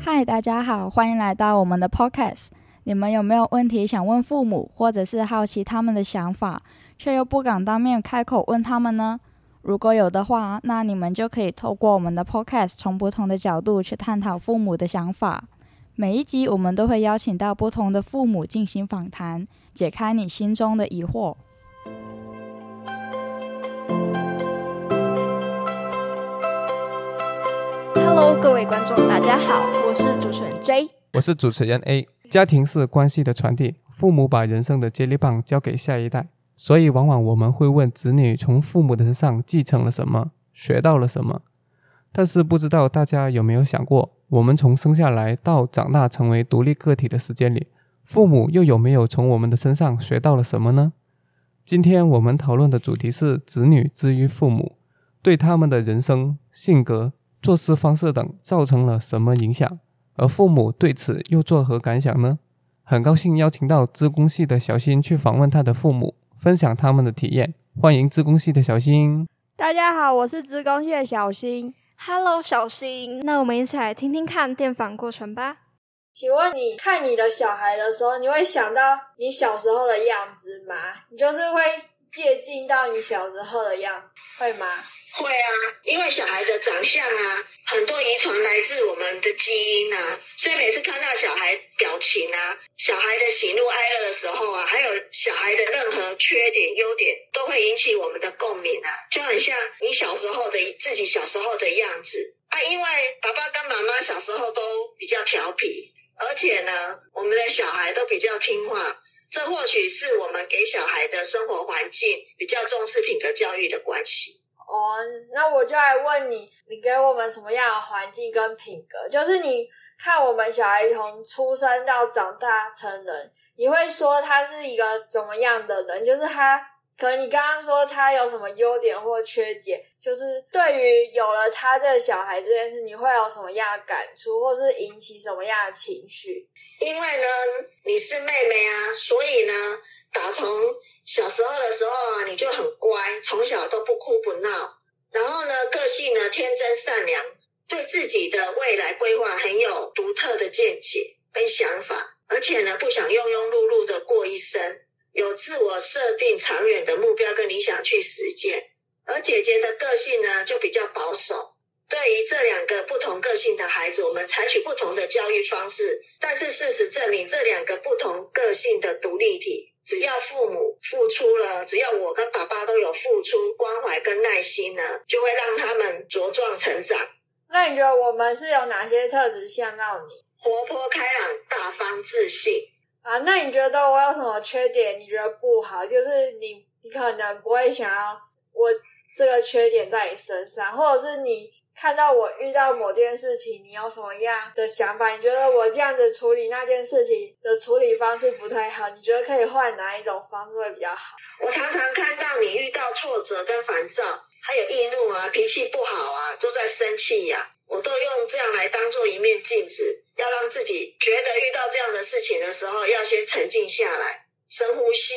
嗨，大家好，欢迎来到我们的 Podcast。你们有没有问题想问父母，或者是好奇他们的想法，却又不敢当面开口问他们呢？如果有的话，那你们就可以透过我们的 Podcast，从不同的角度去探讨父母的想法。每一集我们都会邀请到不同的父母进行访谈，解开你心中的疑惑。Hello，各位观众，大家好，我是主持人 J，我是主持人 A。家庭是关系的传递，父母把人生的接力棒交给下一代，所以往往我们会问子女从父母的身上继承了什么，学到了什么。但是不知道大家有没有想过，我们从生下来到长大成为独立个体的时间里，父母又有没有从我们的身上学到了什么呢？今天我们讨论的主题是子女之于父母，对他们的人生、性格。做事方式等造成了什么影响？而父母对此又作何感想呢？很高兴邀请到资工系的小新去访问他的父母，分享他们的体验。欢迎资工系的小新。大家好，我是资工系的小新。Hello，小新。那我们一起来听听看电访过程吧。请问你看你的小孩的时候，你会想到你小时候的样子吗？你就是会借鉴到你小时候的样子，会吗？会啊，因为小孩的长相啊，很多遗传来自我们的基因啊，所以每次看到小孩表情啊，小孩的喜怒哀乐的时候啊，还有小孩的任何缺点、优点，都会引起我们的共鸣啊，就很像你小时候的自己小时候的样子啊。因为爸爸跟妈妈小时候都比较调皮，而且呢，我们的小孩都比较听话，这或许是我们给小孩的生活环境比较重视品格教育的关系。哦，那我就来问你，你给我们什么样的环境跟品格？就是你看我们小孩从出生到长大成人，你会说他是一个怎么样的人？就是他，可能你刚刚说他有什么优点或缺点，就是对于有了他这个小孩这件事，你会有什么样的感触，或是引起什么样的情绪？因为呢，你是妹妹啊，所以呢，打从。小时候的时候啊，你就很乖，从小都不哭不闹，然后呢，个性呢天真善良，对自己的未来规划很有独特的见解跟想法，而且呢，不想庸庸碌碌的过一生，有自我设定长远的目标跟理想去实践。而姐姐的个性呢，就比较保守。对于这两个不同个性的孩子，我们采取不同的教育方式，但是事实证明，这两个不同个性的独立体。只要父母付出了，只要我跟爸爸都有付出关怀跟耐心呢，就会让他们茁壮成长。那你觉得我们是有哪些特质像到你？活泼开朗、大方自信啊？那你觉得我有什么缺点？你觉得不好？就是你，你可能不会想要我这个缺点在你身上，或者是你。看到我遇到某件事情，你有什么样的想法？你觉得我这样子处理那件事情的处理方式不太好？你觉得可以换哪一种方式会比较好？我常常看到你遇到挫折跟烦躁，还有易怒啊，脾气不好啊，都在生气呀。我都用这样来当做一面镜子，要让自己觉得遇到这样的事情的时候，要先沉静下来，深呼吸，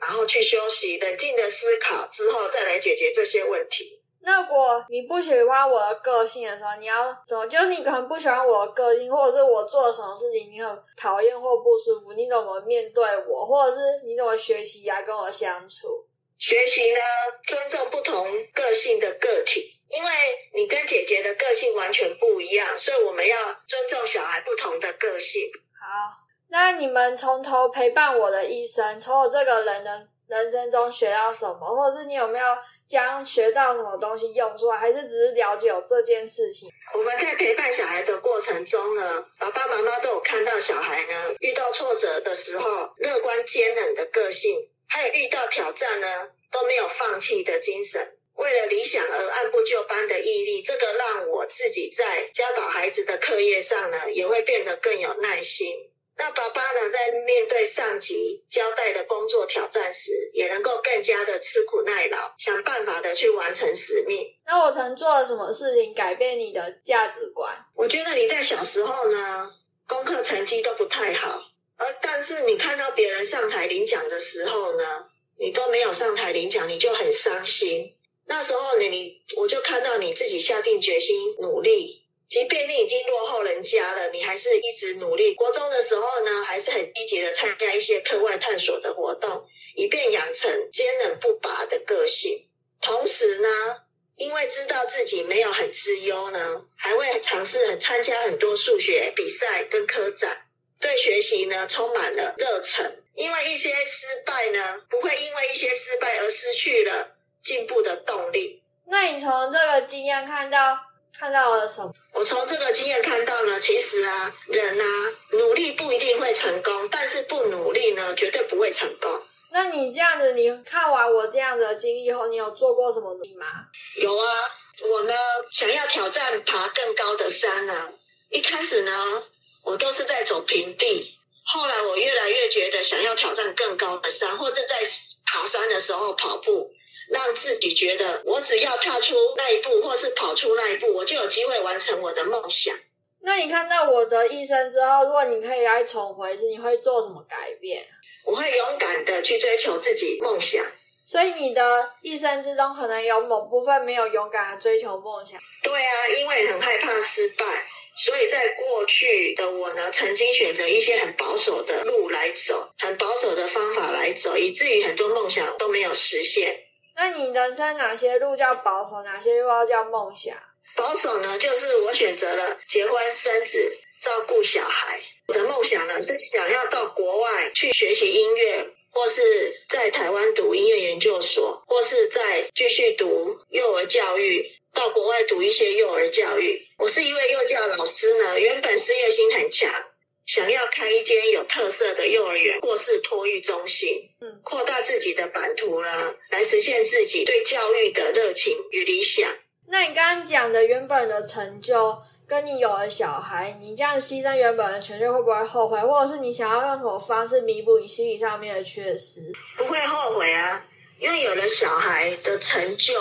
然后去休息，冷静的思考之后，再来解决这些问题。那如果你不喜欢我的个性的时候，你要怎么？就是你可能不喜欢我的个性，或者是我做了什么事情你很讨厌或不舒服，你怎么面对我，或者是你怎么学习来跟我相处？学习呢，尊重不同个性的个体，因为你跟姐姐的个性完全不一样，所以我们要尊重小孩不同的个性。好，那你们从头陪伴我的一生，从我这个人的人生中学到什么，或者是你有没有？将学到什么东西用出来，还是只是了解有这件事情？我们在陪伴小孩的过程中呢，爸爸妈妈都有看到小孩呢遇到挫折的时候，乐观坚韧的个性，还有遇到挑战呢都没有放弃的精神，为了理想而按部就班的毅力，这个让我自己在教导孩子的课业上呢，也会变得更有耐心。那爸爸呢，在面对上级交代的工作挑战时，也能够更加的吃苦耐劳，想办法的去完成使命。那我曾做了什么事情改变你的价值观？我觉得你在小时候呢，功课成绩都不太好，而但是你看到别人上台领奖的时候呢，你都没有上台领奖，你就很伤心。那时候你你我就看到你自己下定决心努力，即便你已经落后人家了，你还是一直努力。国中的时候呢，还是很积极的参加一些课外探索的活动，以便养成坚韧不拔的个性。同时呢，因为知道自己没有很自优呢，还会尝试很参加很多数学比赛跟科展，对学习呢充满了热忱。因为一些失败呢，不会因为一些失败而失去了进步的动力。那你从这个经验看到看到了什么？我从这个经验看到呢，其实啊，人啊，努力不一定会成功，但是不努力呢，绝对不会成功。那你这样子，你看完我这样子的经历后，你有做过什么努力吗？有啊，我呢想要挑战爬更高的山啊。一开始呢，我都是在走平地。后来我越来越觉得，想要挑战更高的山，或者在爬山的时候跑步，让自己觉得我只要踏出那一步，或是跑出那一步，我就有机会完成我的梦想。那你看到我的一生之后，如果你可以来重回一次，你会做什么改变？我会勇敢的去追求自己梦想。所以你的一生之中，可能有某部分没有勇敢的追求梦想。对啊，因为很害怕失败。所以在过去的我呢，曾经选择一些很保守的路来走，很保守的方法来走，以至于很多梦想都没有实现。那你人生哪些路叫保守，哪些路要叫梦想？保守呢，就是我选择了结婚生子，照顾小孩。我的梦想呢，是想要到国外去学习音乐，或是在台湾读音乐研究所，或是在继续读幼儿教育。到国外读一些幼儿教育。我是一位幼教老师呢，原本事业心很强，想要开一间有特色的幼儿园或是托育中心，嗯，扩大自己的版图啦，来实现自己对教育的热情与理想。那你刚刚讲的原本的成就，跟你有了小孩，你这样牺牲原本的成就，会不会后悔？或者是你想要用什么方式弥补你心理上面的缺失？不会后悔啊，因为有了小孩的成就。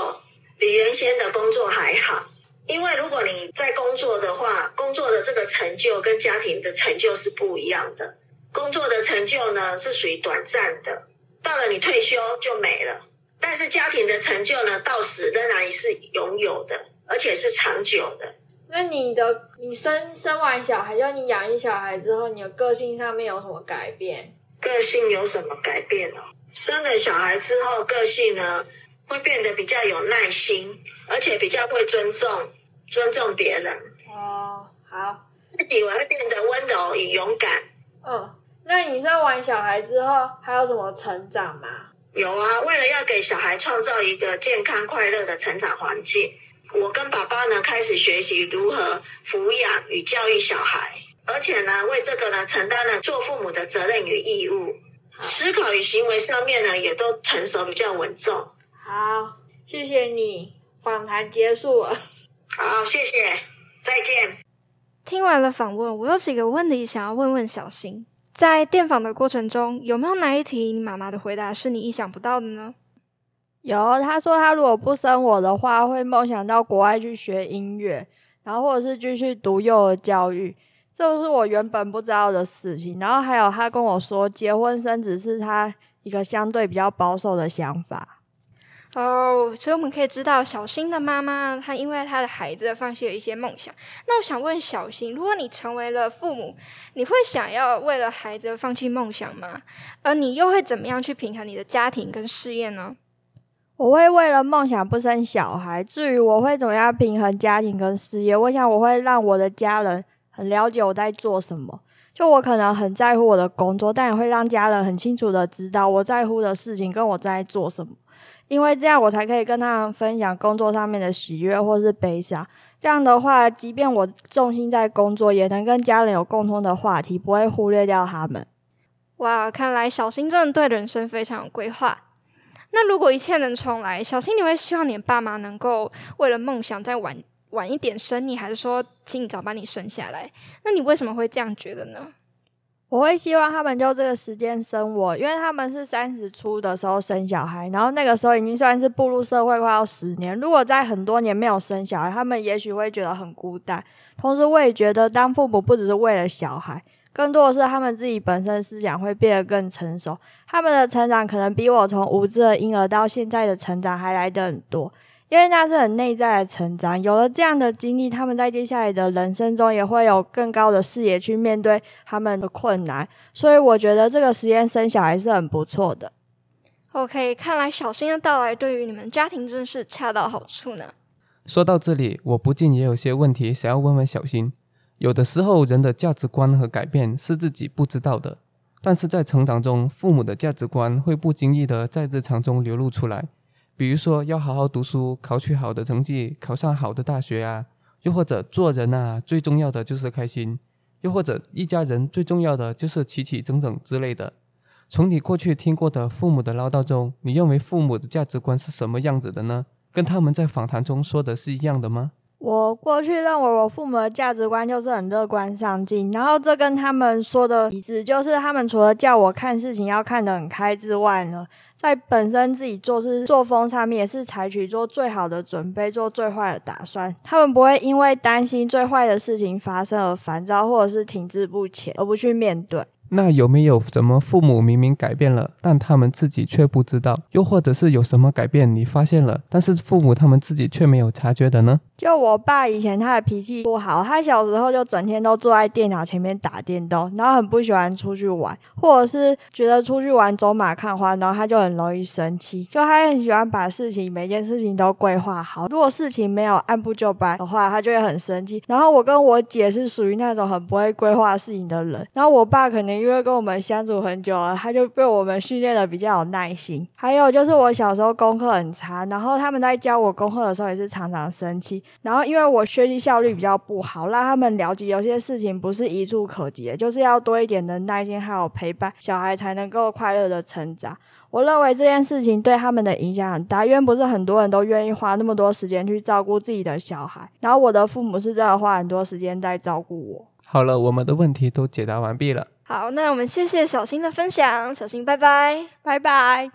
比原先的工作还好，因为如果你在工作的话，工作的这个成就跟家庭的成就是不一样的。工作的成就呢是属于短暂的，到了你退休就没了；但是家庭的成就呢，到死仍然是拥有的，而且是长久的。那你的你生生完小孩，就你养育小孩之后，你的个性上面有什么改变？个性有什么改变呢？生了小孩之后，个性呢？会变得比较有耐心，而且比较会尊重尊重别人。哦，好，自己会变得温柔与勇敢。嗯，那你生完小孩之后还有什么成长吗？有啊，为了要给小孩创造一个健康快乐的成长环境，我跟爸爸呢开始学习如何抚养与教育小孩，而且呢为这个呢承担了做父母的责任与义务。思考与行为上面呢也都成熟，比较稳重。好，谢谢你。访谈结束了。好，谢谢，再见。听完了访问，我有几个问题想要问问小新。在电访的过程中，有没有哪一题你妈妈的回答是你意想不到的呢？有，她说她如果不生我的话，会梦想到国外去学音乐，然后或者是继续读幼儿教育，这都是我原本不知道的事情。然后还有她跟我说，结婚生子是她一个相对比较保守的想法。哦，所以我们可以知道，小新的妈妈她因为她的孩子放弃了一些梦想。那我想问小新，如果你成为了父母，你会想要为了孩子放弃梦想吗？而你又会怎么样去平衡你的家庭跟事业呢？我会为了梦想不生小孩。至于我会怎么样平衡家庭跟事业，我想我会让我的家人很了解我在做什么。就我可能很在乎我的工作，但也会让家人很清楚的知道我在乎的事情跟我在做什么。因为这样，我才可以跟他们分享工作上面的喜悦或是悲伤。这样的话，即便我重心在工作，也能跟家人有共通的话题，不会忽略掉他们。哇，看来小新真的对人生非常有规划。那如果一切能重来，小新你会希望你爸妈能够为了梦想再晚晚一点生你，还是说尽早把你生下来？那你为什么会这样觉得呢？我会希望他们就这个时间生我，因为他们是三十出的时候生小孩，然后那个时候已经算是步入社会快要十年。如果在很多年没有生小孩，他们也许会觉得很孤单。同时，我也觉得当父母不只是为了小孩，更多的是他们自己本身思想会变得更成熟。他们的成长可能比我从无知的婴儿到现在的成长还来得很多。因为那是很内在的成长。有了这样的经历，他们在接下来的人生中也会有更高的视野去面对他们的困难。所以我觉得这个实验生小孩是很不错的。OK，看来小新的到来对于你们家庭真是恰到好处呢。说到这里，我不禁也有些问题想要问问小新。有的时候，人的价值观和改变是自己不知道的，但是在成长中，父母的价值观会不经意的在日常中流露出来。比如说，要好好读书，考取好的成绩，考上好的大学啊；又或者做人啊，最重要的就是开心；又或者一家人最重要的就是齐齐整整之类的。从你过去听过的父母的唠叨中，你认为父母的价值观是什么样子的呢？跟他们在访谈中说的是一样的吗？我过去认为我父母的价值观就是很乐观上进，然后这跟他们说的一致，就是他们除了叫我看事情要看得很开之外呢，在本身自己做事作风上面也是采取做最好的准备，做最坏的打算。他们不会因为担心最坏的事情发生而烦躁，或者是停滞不前，而不去面对。那有没有什么父母明明改变了，但他们自己却不知道？又或者是有什么改变你发现了，但是父母他们自己却没有察觉的呢？就我爸以前他的脾气不好，他小时候就整天都坐在电脑前面打电动，然后很不喜欢出去玩，或者是觉得出去玩走马看花，然后他就很容易生气。就他很喜欢把事情每件事情都规划好，如果事情没有按部就班的话，他就会很生气。然后我跟我姐是属于那种很不会规划事情的人，然后我爸肯定。因为跟我们相处很久了，他就被我们训练的比较有耐心。还有就是我小时候功课很差，然后他们在教我功课的时候也是常常生气。然后因为我学习效率比较不好，让他们了解有些事情不是一触可及的，就是要多一点的耐心还有陪伴，小孩才能够快乐的成长。我认为这件事情对他们的影响很大，因为不是很多人都愿意花那么多时间去照顾自己的小孩。然后我的父母是真的花很多时间在照顾我。好了，我们的问题都解答完毕了。好，那我们谢谢小新的分享，小新拜拜，拜拜。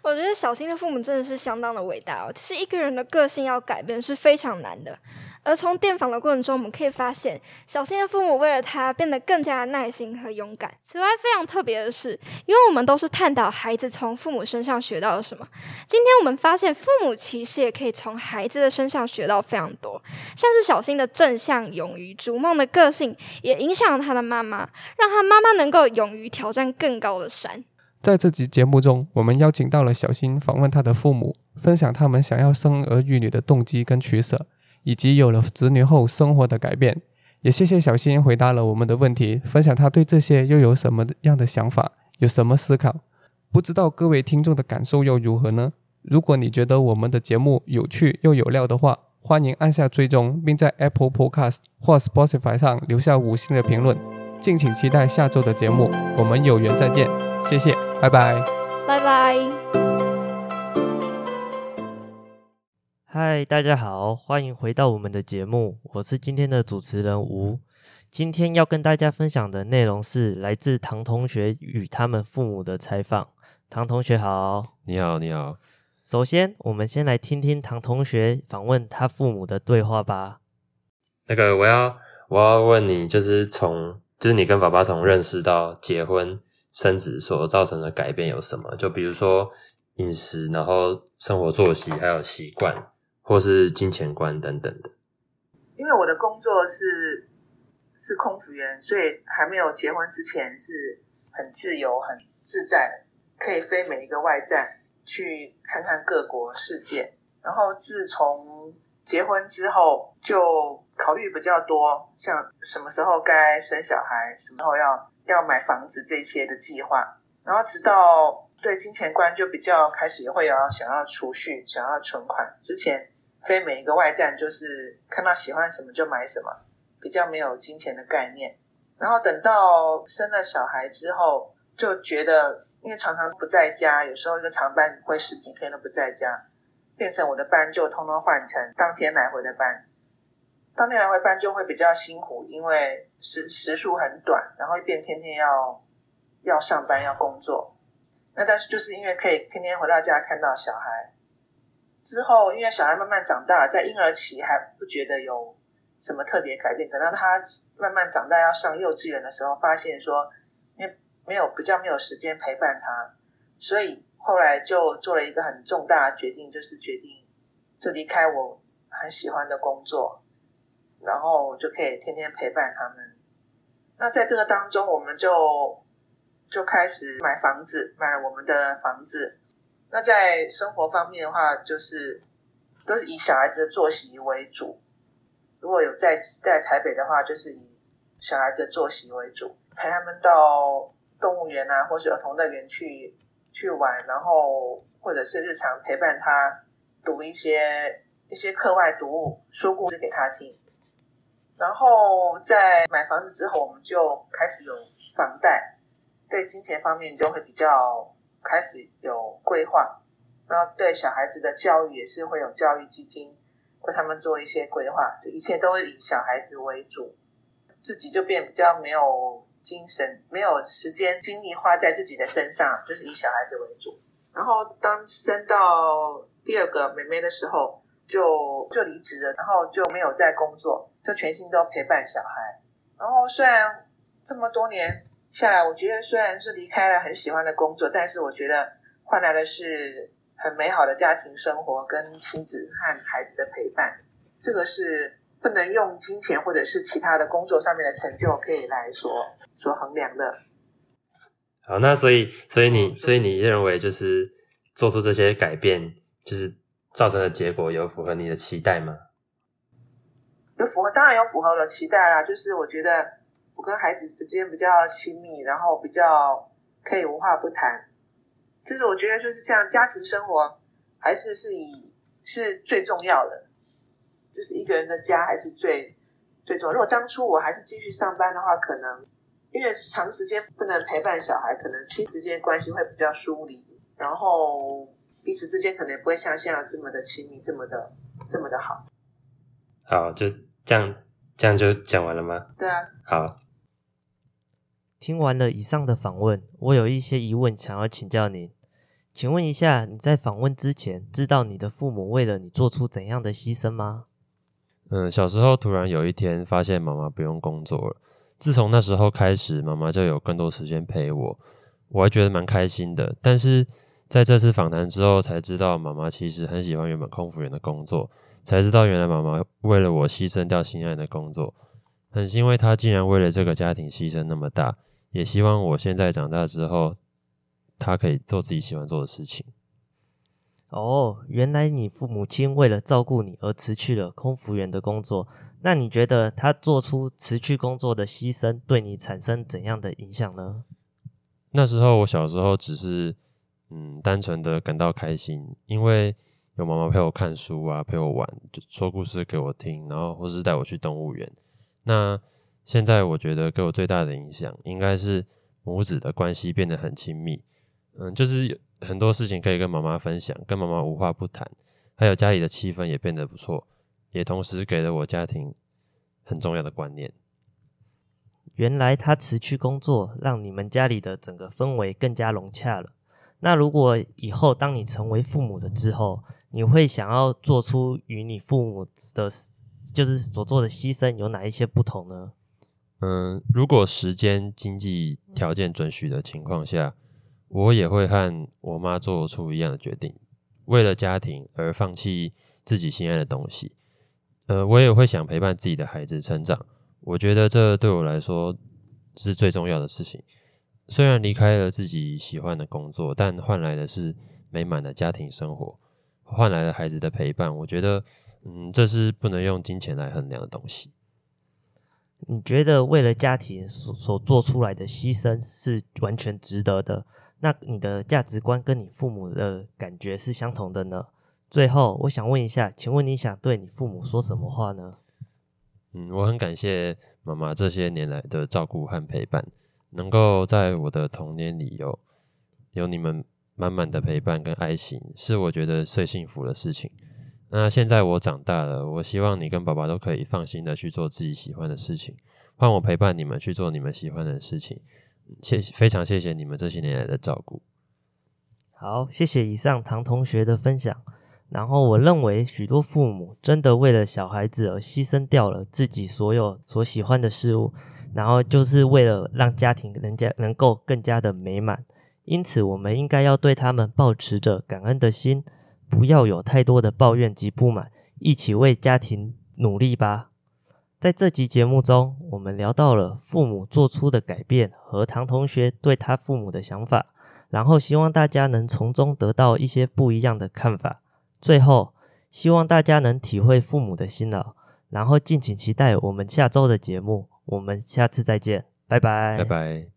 我觉得小新的父母真的是相当的伟大哦。其实一个人的个性要改变是非常难的。而从电访的过程中，我们可以发现，小新的父母为了他变得更加的耐心和勇敢。此外，非常特别的是，因为我们都是探讨孩子从父母身上学到了什么。今天我们发现，父母其实也可以从孩子的身上学到非常多，像是小新的正向、勇于逐梦的个性，也影响了他的妈妈，让他妈妈能够勇于挑战更高的山。在这集节目中，我们邀请到了小新访问他的父母，分享他们想要生儿育女的动机跟取舍。以及有了子女后生活的改变，也谢谢小新回答了我们的问题，分享他对这些又有什么样的想法，有什么思考？不知道各位听众的感受又如何呢？如果你觉得我们的节目有趣又有料的话，欢迎按下追踪，并在 Apple Podcast 或 Spotify 上留下五星的评论。敬请期待下周的节目，我们有缘再见，谢谢，拜拜，拜拜。嗨，大家好，欢迎回到我们的节目，我是今天的主持人吴。今天要跟大家分享的内容是来自唐同学与他们父母的采访。唐同学好，你好，你好。首先，我们先来听听唐同学访问他父母的对话吧。那个，我要我要问你，就是从就是你跟爸爸从认识到结婚生子所造成的改变有什么？就比如说饮食，然后生活作息，还有习惯。或是金钱观等等的，因为我的工作是是空服员，所以还没有结婚之前是很自由、很自在，可以飞每一个外站去看看各国世界。然后自从结婚之后，就考虑比较多，像什么时候该生小孩，什么时候要要买房子这些的计划。然后直到对金钱观就比较开始会有想要储蓄、想要存款之前。非每一个外站，就是看到喜欢什么就买什么，比较没有金钱的概念。然后等到生了小孩之后，就觉得因为常常不在家，有时候一个长班会十几天都不在家，变成我的班就通通换成当天来回的班。当天来回班就会比较辛苦，因为时时数很短，然后变天天要要上班要工作。那但是就是因为可以天天回到家看到小孩。之后，因为小孩慢慢长大，在婴儿期还不觉得有什么特别改变。等到他慢慢长大要上幼稚园的时候，发现说，因为没有比较没有时间陪伴他，所以后来就做了一个很重大的决定，就是决定就离开我很喜欢的工作，然后就可以天天陪伴他们。那在这个当中，我们就就开始买房子，买我们的房子。那在生活方面的话，就是都是以小孩子的作息为主。如果有在在台北的话，就是以小孩子的作息为主，陪他们到动物园啊，或是儿童乐园去去玩，然后或者是日常陪伴他读一些一些课外读物，说故事给他听。然后在买房子之后，我们就开始有房贷，对金钱方面就会比较开始有规划。然后对小孩子的教育也是会有教育基金，为他们做一些规划，就一切都以小孩子为主，自己就变比较没有精神、没有时间、精力花在自己的身上，就是以小孩子为主。然后当生到第二个妹妹的时候，就就离职了，然后就没有再工作。就全心都陪伴小孩，然后虽然这么多年下来，我觉得虽然是离开了很喜欢的工作，但是我觉得换来的是很美好的家庭生活跟亲子和孩子的陪伴。这个是不能用金钱或者是其他的工作上面的成就可以来所所衡量的。好，那所以所以你所以你认为就是做出这些改变，就是造成的结果有符合你的期待吗？有符合，当然有符合我的期待啦。就是我觉得我跟孩子之间比较亲密，然后比较可以无话不谈。就是我觉得，就是像家庭生活，还是是以是最重要的。就是一个人的家还是最最重要。如果当初我还是继续上班的话，可能因为长时间不能陪伴小孩，可能亲子间关系会比较疏离，然后彼此之间可能也不会像现在这么的亲密，这么的这么的好。好，就这样，这样就讲完了吗？对啊。好，听完了以上的访问，我有一些疑问想要请教您。请问一下，你在访问之前，知道你的父母为了你做出怎样的牺牲吗？嗯，小时候突然有一天发现妈妈不用工作了，自从那时候开始，妈妈就有更多时间陪我，我还觉得蛮开心的。但是在这次访谈之后，才知道妈妈其实很喜欢原本空服员的工作。才知道，原来妈妈为了我牺牲掉心爱的工作，很欣慰她竟然为了这个家庭牺牲那么大，也希望我现在长大之后，他可以做自己喜欢做的事情。哦，原来你父母亲为了照顾你而辞去了空服员的工作，那你觉得他做出辞去工作的牺牲，对你产生怎样的影响呢？那时候我小时候只是，嗯，单纯的感到开心，因为。有妈妈陪我看书啊，陪我玩，就说故事给我听，然后或是带我去动物园。那现在我觉得给我最大的影响，应该是母子的关系变得很亲密。嗯，就是很多事情可以跟妈妈分享，跟妈妈无话不谈，还有家里的气氛也变得不错，也同时给了我家庭很重要的观念。原来他辞去工作，让你们家里的整个氛围更加融洽了。那如果以后当你成为父母的之后，你会想要做出与你父母的，就是所做的牺牲有哪一些不同呢？嗯，如果时间、经济条件准许的情况下，我也会和我妈做出一样的决定，为了家庭而放弃自己心爱的东西。呃，我也会想陪伴自己的孩子成长，我觉得这对我来说是最重要的事情。虽然离开了自己喜欢的工作，但换来的是美满的家庭生活。换来了孩子的陪伴，我觉得，嗯，这是不能用金钱来衡量的东西。你觉得为了家庭所所做出来的牺牲是完全值得的？那你的价值观跟你父母的感觉是相同的呢？最后，我想问一下，请问你想对你父母说什么话呢？嗯，我很感谢妈妈这些年来的照顾和陪伴，能够在我的童年里有有你们。满满的陪伴跟爱心，是我觉得最幸福的事情。那现在我长大了，我希望你跟爸爸都可以放心的去做自己喜欢的事情，换我陪伴你们去做你们喜欢的事情。谢，非常谢谢你们这些年来的照顾。好，谢谢以上唐同学的分享。然后我认为，许多父母真的为了小孩子而牺牲掉了自己所有所喜欢的事物，然后就是为了让家庭人家能够更加的美满。因此，我们应该要对他们保持着感恩的心，不要有太多的抱怨及不满，一起为家庭努力吧。在这集节目中，我们聊到了父母做出的改变和唐同学对他父母的想法，然后希望大家能从中得到一些不一样的看法。最后，希望大家能体会父母的辛劳，然后敬请期待我们下周的节目。我们下次再见，拜拜，拜拜。